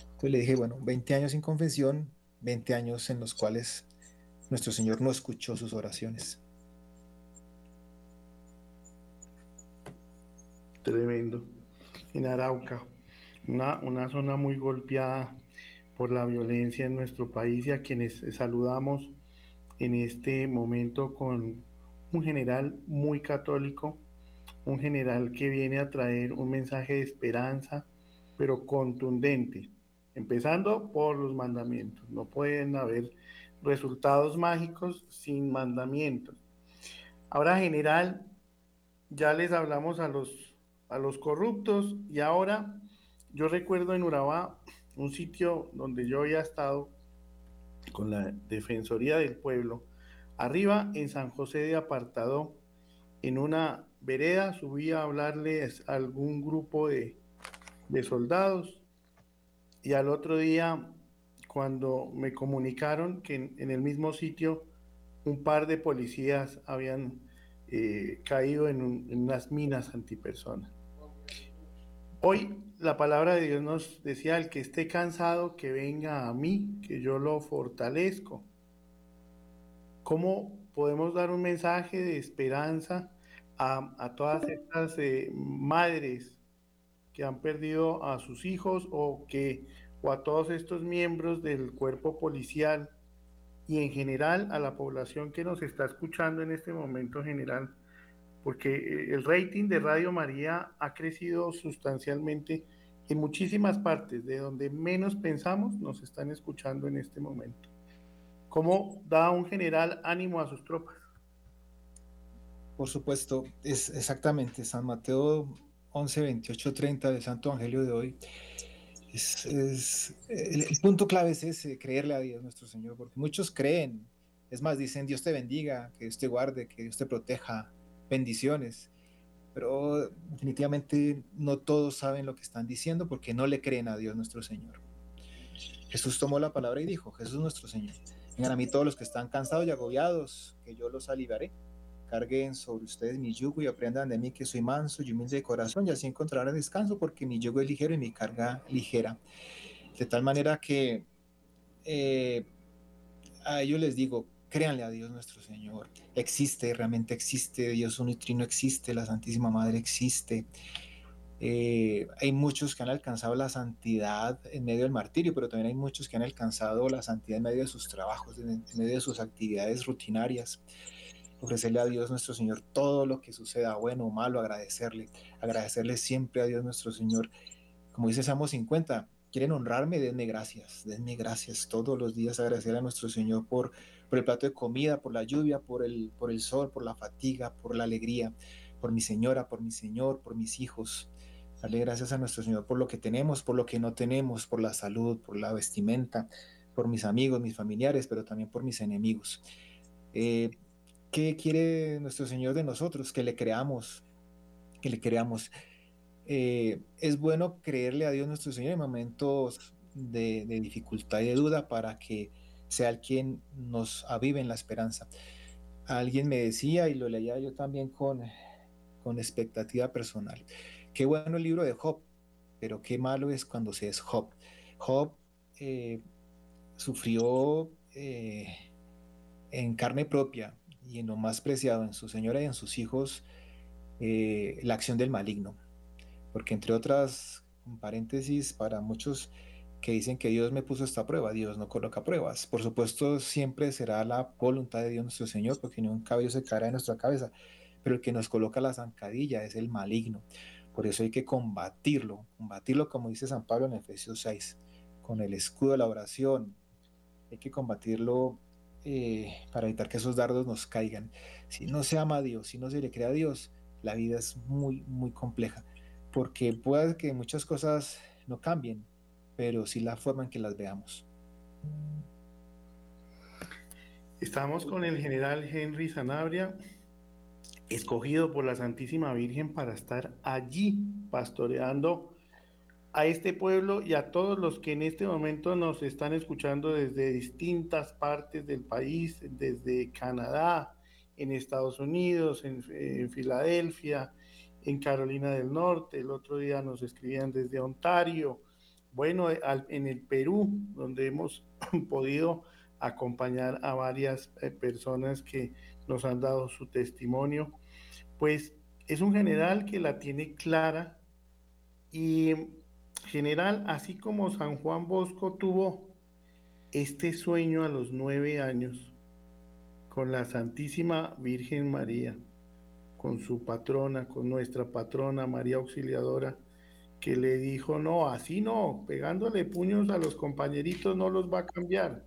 Entonces le dije, bueno, 20 años sin confesión, 20 años en los cuales nuestro Señor no escuchó sus oraciones. Tremendo. En Arauca, una, una zona muy golpeada por la violencia en nuestro país y a quienes saludamos en este momento con un general muy católico, un general que viene a traer un mensaje de esperanza, pero contundente, empezando por los mandamientos. No pueden haber resultados mágicos sin mandamientos. Ahora, general, ya les hablamos a los, a los corruptos y ahora yo recuerdo en Urabá un sitio donde yo había estado con la Defensoría del Pueblo, arriba en San José de Apartado, en una vereda, subí a hablarles a algún grupo de, soldados y al otro día, cuando me comunicaron que en, el mismo sitio un par de policías habían eh, caído en, unas minas antipersonas. Hoy la palabra de Dios nos decía, el que esté cansado, que venga a mí, que yo lo fortalezco. ¿Cómo podemos dar un mensaje de esperanza a, todas estas eh, madres que han perdido a sus hijos o que o a todos estos miembros del cuerpo policial y en general a la población que nos está escuchando en este momento general, porque eh, el rating de Radio María ha crecido sustancialmente en muchísimas partes, de donde menos pensamos nos están escuchando en este momento. ¿Cómo da un general ánimo a sus tropas? Por supuesto, es exactamente San Mateo 11, 28, 30 del Santo Evangelio de hoy. Es, el, punto clave es ese, creerle a Dios nuestro Señor, porque muchos creen, es más, dicen Dios te bendiga, que Dios te guarde, que Dios te proteja, bendiciones, pero definitivamente no todos saben lo que están diciendo porque no le creen a Dios nuestro Señor. Jesús tomó la palabra y dijo, Jesús nuestro Señor, vengan a mí todos los que están cansados y agobiados, que yo los aliviaré carguen sobre ustedes mi yugo y aprendan de mí que soy manso y humilde de corazón y así encontrarán descanso porque mi yugo es ligero y mi carga ligera. De tal manera que eh, a ellos les digo, créanle a Dios nuestro Señor. Existe, realmente existe, Dios unitrino existe, la Santísima Madre existe. Eh, hay muchos que han alcanzado la santidad en medio del martirio, pero también hay muchos que han alcanzado la santidad en medio de sus trabajos, en medio de sus actividades rutinarias ofrecerle a Dios nuestro Señor todo lo que suceda, bueno o malo, agradecerle, agradecerle siempre a Dios nuestro Señor. Como dice Salmo 50, quieren honrarme, denme gracias, denme gracias todos los días, agradecer a nuestro Señor por, por el plato de comida, por la lluvia, por el, por el sol, por la fatiga, por la alegría, por mi señora, por mi Señor, por mis hijos. Darle gracias a nuestro Señor por lo que tenemos, por lo que no tenemos, por la salud, por la vestimenta, por mis amigos, mis familiares, pero también por mis enemigos. Eh, ¿Qué quiere nuestro Señor de nosotros? Que le creamos, que le creamos. Eh, es bueno creerle a Dios nuestro Señor en momentos de, dificultad y de duda para que sea el quien nos avive en la esperanza. Alguien me decía, y lo leía yo también con, con expectativa personal, qué bueno el libro de Job, pero qué malo es cuando se es Job. Job eh, sufrió eh, en carne propia y en lo más preciado, en su señora y en sus hijos, eh, la acción del maligno. porque entre otras, paréntesis, para muchos que dicen que Dios me puso esta prueba, Dios no coloca pruebas. Por supuesto, siempre será la voluntad de Dios nuestro Señor, porque ni un cabello se caerá de nuestra cabeza, pero el que nos coloca la zancadilla es el maligno. Por eso hay que combatirlo, combatirlo como dice San Pablo en Efesios 6, con el escudo de la oración. Hay que combatirlo eh, para evitar que esos dardos nos caigan. Si no se ama a Dios, si no se le cree a Dios, la vida es muy, muy compleja, porque puede que muchas cosas no cambien, pero sí la forma en que las veamos. Estamos con el general Henry Sanabria, escogido por la Santísima Virgen para estar allí pastoreando a este pueblo y a todos los que en este momento nos están escuchando desde distintas partes del país, desde Canadá, en Estados Unidos, en, Filadelfia, en Carolina del Norte, el otro día nos escribían desde Ontario, bueno, en el Perú, donde hemos podido acompañar a varias eh, personas que nos han dado su testimonio, pues es un general que la tiene clara y general, así como San Juan Bosco tuvo este sueño a los nueve años con la Santísima Virgen María, con su patrona, con nuestra patrona María Auxiliadora, que le dijo, no, así no, pegándole puños a los compañeritos no los va a cambiar.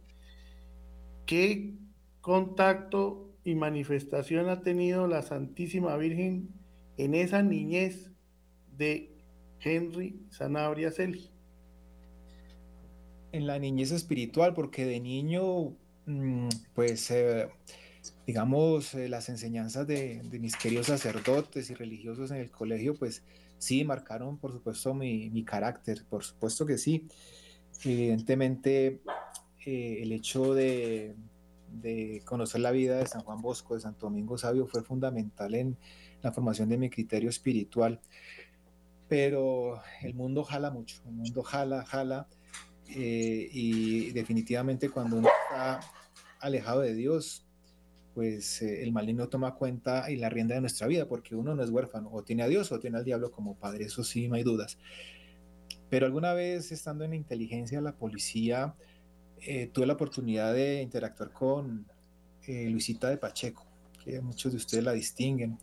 ¿Qué contacto y manifestación ha tenido la Santísima Virgen en esa niñez de Henry Sanabria Celi? En la niñez espiritual, porque de niño, mm, pues, eh, digamos, eh, las enseñanzas de, mis queridos sacerdotes y religiosos en el colegio, pues sí, marcaron, por supuesto, mi, carácter, por supuesto que sí. Evidentemente, eh, el hecho de, de conocer la vida de San Juan Bosco, de Santo Domingo Sabio, fue fundamental en la formación de mi criterio espiritual. Pero el mundo jala mucho, el mundo jala, jala, eh, y definitivamente cuando uno está alejado de Dios, pues eh, el maligno toma cuenta y la rienda de nuestra vida, porque uno no es huérfano, o tiene a Dios o tiene al diablo como padre, eso sí, no hay dudas. Pero alguna vez estando en la inteligencia, la policía, eh, tuve la oportunidad de interactuar con eh, Luisita de Pacheco, que muchos de ustedes la distinguen.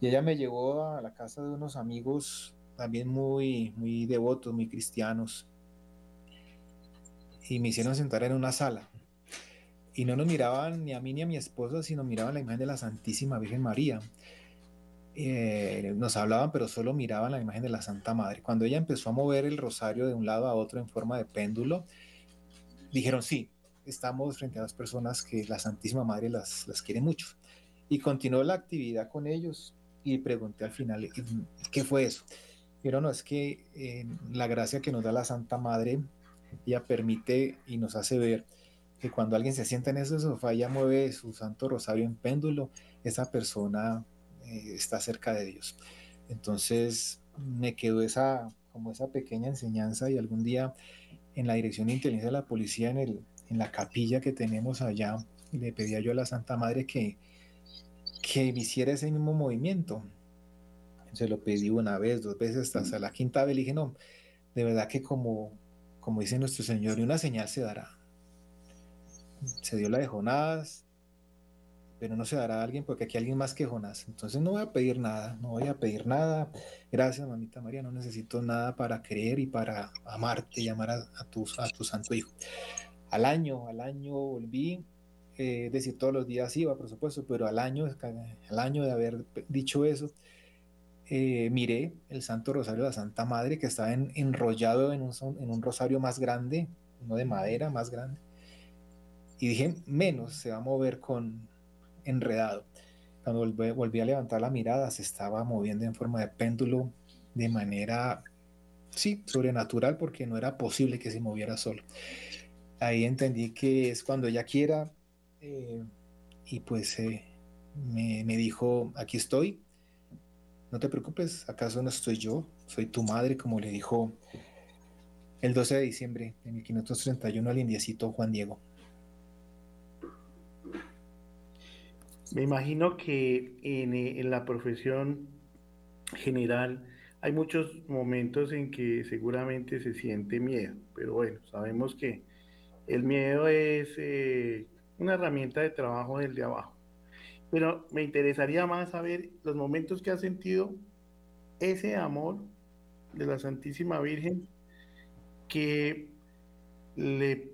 Y ella me llevó a la casa de unos amigos también muy, muy devotos, muy cristianos. Y me hicieron sentar en una sala. Y no nos miraban ni a mí ni a mi esposa, sino miraban la imagen de la Santísima Virgen María. Eh, nos hablaban, pero solo miraban la imagen de la Santa Madre. Cuando ella empezó a mover el rosario de un lado a otro en forma de péndulo, dijeron, sí, estamos frente a dos personas que la Santísima Madre las, las quiere mucho. Y continuó la actividad con ellos y pregunté al final, ¿qué fue eso? Pero no, es que eh, la gracia que nos da la Santa Madre, ella permite y nos hace ver que cuando alguien se sienta en ese sofá, ella mueve su Santo Rosario en péndulo, esa persona eh, está cerca de Dios. Entonces me quedó esa, como esa pequeña enseñanza y algún día en la Dirección de Inteligencia de la Policía, en, el, en la capilla que tenemos allá, le pedía yo a la Santa Madre que, que hiciera ese mismo movimiento. Se lo pedí una vez, dos veces, hasta la quinta vez le dije, no, de verdad que como, como dice nuestro Señor, una señal se dará. Se dio la de Jonás, pero no se dará a alguien porque aquí hay alguien más que Jonás. Entonces no voy a pedir nada, no voy a pedir nada. Gracias, mamita María, no necesito nada para creer y para amarte y amar a, tu, a tu santo hijo. Al año, al año volví, eh, decir, todos los días iba, por supuesto, pero al año, al año de haber dicho eso, eh, miré el Santo Rosario de la Santa Madre que estaba enrollado en un, en un rosario más grande, uno de madera más grande. Y dije, menos se va a mover con, enredado. Cuando volví, a levantar la mirada, se estaba moviendo en forma de péndulo de manera, sí, sobrenatural, porque no era posible que se moviera solo. Ahí entendí que es cuando ella quiera, eh, y pues eh, me, me dijo, aquí estoy, no te preocupes, ¿acaso no estoy yo? Soy tu madre, como le dijo el 12 de diciembre de 1531 al indiecito Juan Diego. Me imagino que en, eh, en, la profesión general hay muchos momentos en que seguramente se siente miedo, pero bueno, sabemos que el miedo es eh, una herramienta de trabajo del de abajo. Pero me interesaría más saber los momentos que ha sentido ese amor de la Santísima Virgen que le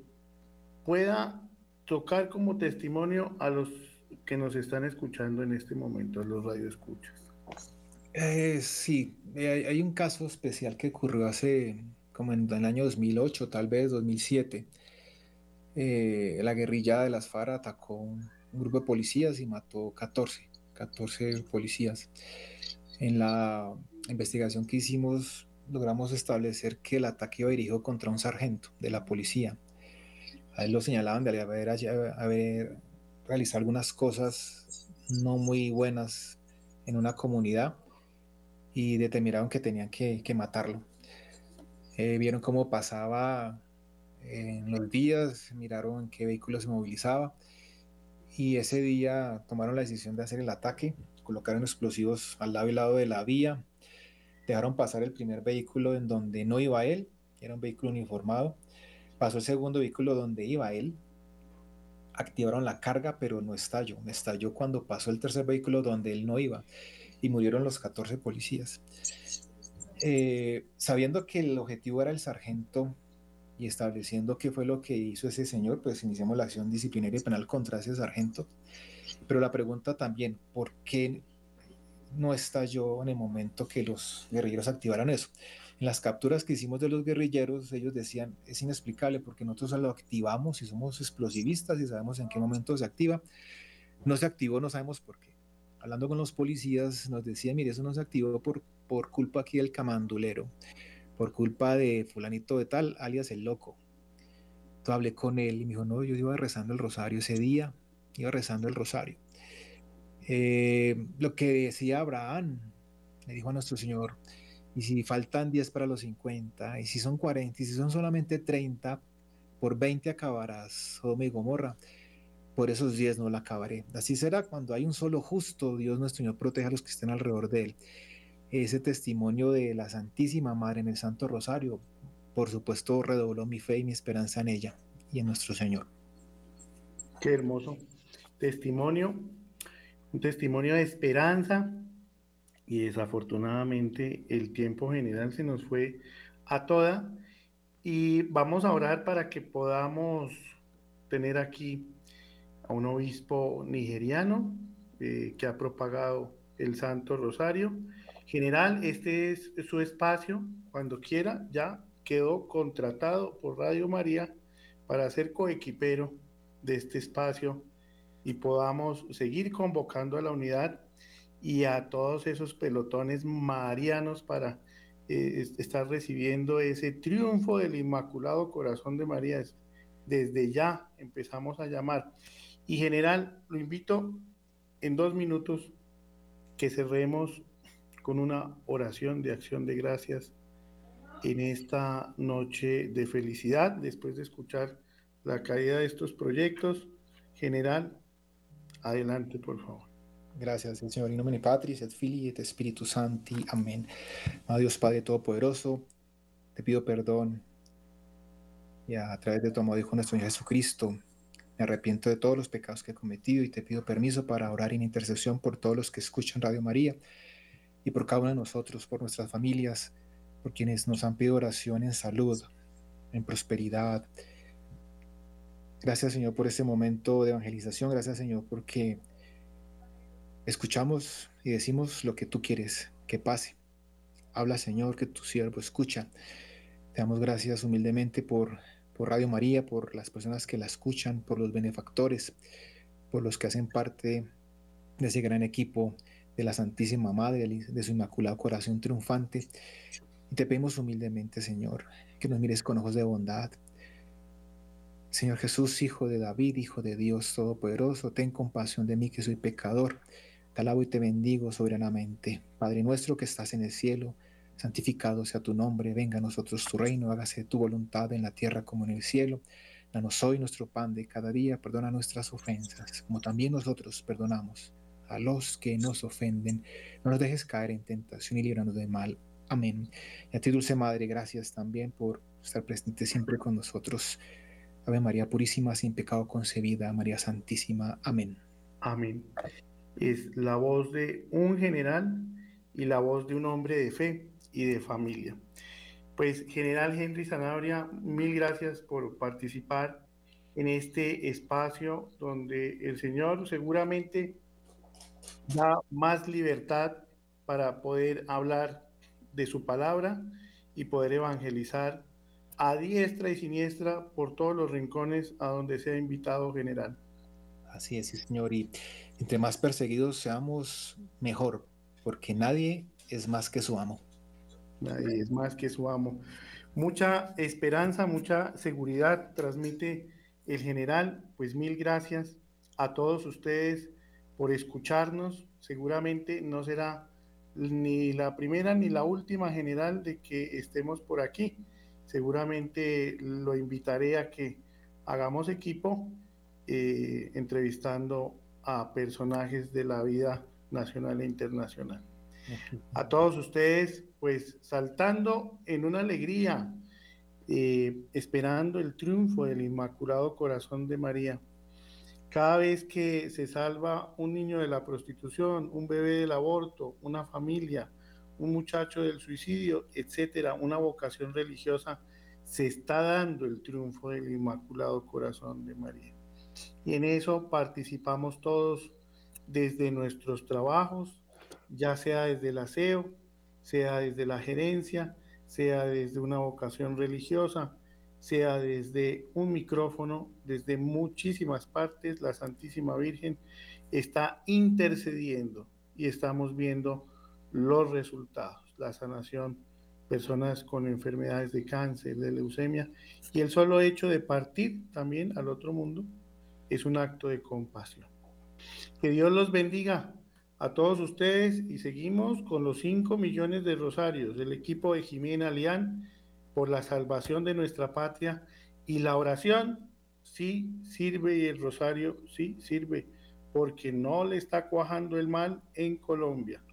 pueda tocar como testimonio a los que nos están escuchando en este momento, a los radioescuchas. Eh, sí, eh, hay, un caso especial que ocurrió hace como en, el año 2008, tal vez 2007. Eh, la guerrilla de las FARC atacó un, grupo de policías y mató 14, 14 policías. En la investigación que hicimos logramos establecer que el ataque iba dirigido contra un sargento de la policía. A él lo señalaban de haber, realizado algunas cosas no muy buenas en una comunidad y determinaron que tenían que, matarlo. Eh, vieron cómo pasaba en los días, miraron qué vehículo se movilizaba y ese día tomaron la decisión de hacer el ataque, colocaron explosivos al lado y lado de la vía, dejaron pasar el primer vehículo en donde no iba él, era un vehículo uniformado, pasó el segundo vehículo donde iba él, activaron la carga pero no estalló, estalló cuando pasó el tercer vehículo donde él no iba y murieron los 14 policías. Eh, sabiendo que el objetivo era el sargento y estableciendo qué fue lo que hizo ese señor, pues iniciamos la acción disciplinaria y penal contra ese sargento. Pero la pregunta también, ¿por qué no estalló en el momento que los guerrilleros activaran eso? En las capturas que hicimos de los guerrilleros, ellos decían, es inexplicable porque nosotros lo activamos y somos explosivistas y sabemos en qué momento se activa. No se activó, no sabemos por qué hablando con los policías, nos decía, mire, eso no se activó por, por culpa aquí del camandulero, por culpa de fulanito de tal, alias el loco. Entonces hablé con él y me dijo, no, yo iba rezando el rosario ese día, iba rezando el rosario. Eh, lo que decía Abraham, le dijo a nuestro Señor, y si faltan 10 para los 50, y si son 40, y si son solamente 30, por 20 acabarás, Sodoma y Gomorra por esos días no la acabaré. Así será cuando hay un solo justo, Dios nuestro Señor protege a los que estén alrededor de él. Ese testimonio de la Santísima Madre en el Santo Rosario, por supuesto, redobló mi fe y mi esperanza en ella y en nuestro Señor. Qué hermoso testimonio, un testimonio de esperanza y desafortunadamente el tiempo general se nos fue a toda y vamos a orar para que podamos tener aquí a un obispo nigeriano eh, que ha propagado el Santo Rosario. General, este es su espacio, cuando quiera, ya quedó contratado por Radio María para ser coequipero de este espacio y podamos seguir convocando a la unidad y a todos esos pelotones marianos para eh, estar recibiendo ese triunfo del Inmaculado Corazón de María. Desde ya empezamos a llamar. Y general, lo invito en dos minutos que cerremos con una oración de acción de gracias en esta noche de felicidad, después de escuchar la caída de estos proyectos. General, adelante, por favor. Gracias, Señor. En nombre de Patris, et Filii, et Espíritu Santi. Amén. A Dios Padre Todopoderoso, te pido perdón y a través de tu amor Hijo nuestro Señor Jesucristo me arrepiento de todos los pecados que he cometido y te pido permiso para orar en intercesión por todos los que escuchan Radio María y por cada uno de nosotros, por nuestras familias, por quienes nos han pedido oración en salud, en prosperidad. Gracias Señor por este momento de evangelización, gracias Señor porque escuchamos y decimos lo que tú quieres que pase. Habla Señor, que tu siervo escucha. Te damos gracias humildemente por por Radio María, por las personas que la escuchan, por los benefactores, por los que hacen parte de ese gran equipo de la Santísima Madre, de su Inmaculado Corazón Triunfante. Y te pedimos humildemente, Señor, que nos mires con ojos de bondad. Señor Jesús, Hijo de David, Hijo de Dios Todopoderoso, ten compasión de mí que soy pecador. Te alabo y te bendigo soberanamente. Padre nuestro que estás en el cielo, santificado sea tu nombre, venga a nosotros tu reino, hágase tu voluntad en la tierra como en el cielo. Danos hoy nuestro pan de cada día, perdona nuestras ofensas, como también nosotros perdonamos a los que nos ofenden. No nos dejes caer en tentación y líbranos de mal. Amén. Y a ti, Dulce Madre, gracias también por estar presente siempre con nosotros. Ave María Purísima, sin pecado concebida, María Santísima. Amén. Amén. Es la voz de un general y la voz de un hombre de fe y de familia. Pues, General Henry Sanabria, mil gracias por participar en este espacio donde el Señor seguramente da más libertad para poder hablar de su palabra y poder evangelizar a diestra y siniestra por todos los rincones a donde sea invitado general. Así es, Señor, y entre más perseguidos seamos, mejor, porque nadie es más que su amo. Nadie es más que su amo. Mucha esperanza, mucha seguridad transmite el general. Pues mil gracias a todos ustedes por escucharnos. Seguramente no será ni la primera ni la última general de que estemos por aquí. Seguramente lo invitaré a que hagamos equipo eh, entrevistando a personajes de la vida nacional e internacional. A todos ustedes, pues saltando en una alegría, eh, esperando el triunfo del Inmaculado Corazón de María. Cada vez que se salva un niño de la prostitución, un bebé del aborto, una familia, un muchacho del suicidio, etcétera, una vocación religiosa, se está dando el triunfo del Inmaculado Corazón de María. Y en eso participamos todos desde nuestros trabajos, ya sea desde el aseo, sea desde la gerencia, sea desde una vocación religiosa, sea desde un micrófono, desde muchísimas partes, la Santísima Virgen está intercediendo y estamos viendo los resultados, la sanación, personas con enfermedades de cáncer, de leucemia, y el solo hecho de partir también al otro mundo es un acto de compasión. Que Dios los bendiga a todos ustedes y seguimos con los 5 millones de rosarios del equipo de Jimena Lián por la salvación de nuestra patria y la oración sí sirve y el rosario sí sirve porque no le está cuajando el mal en Colombia.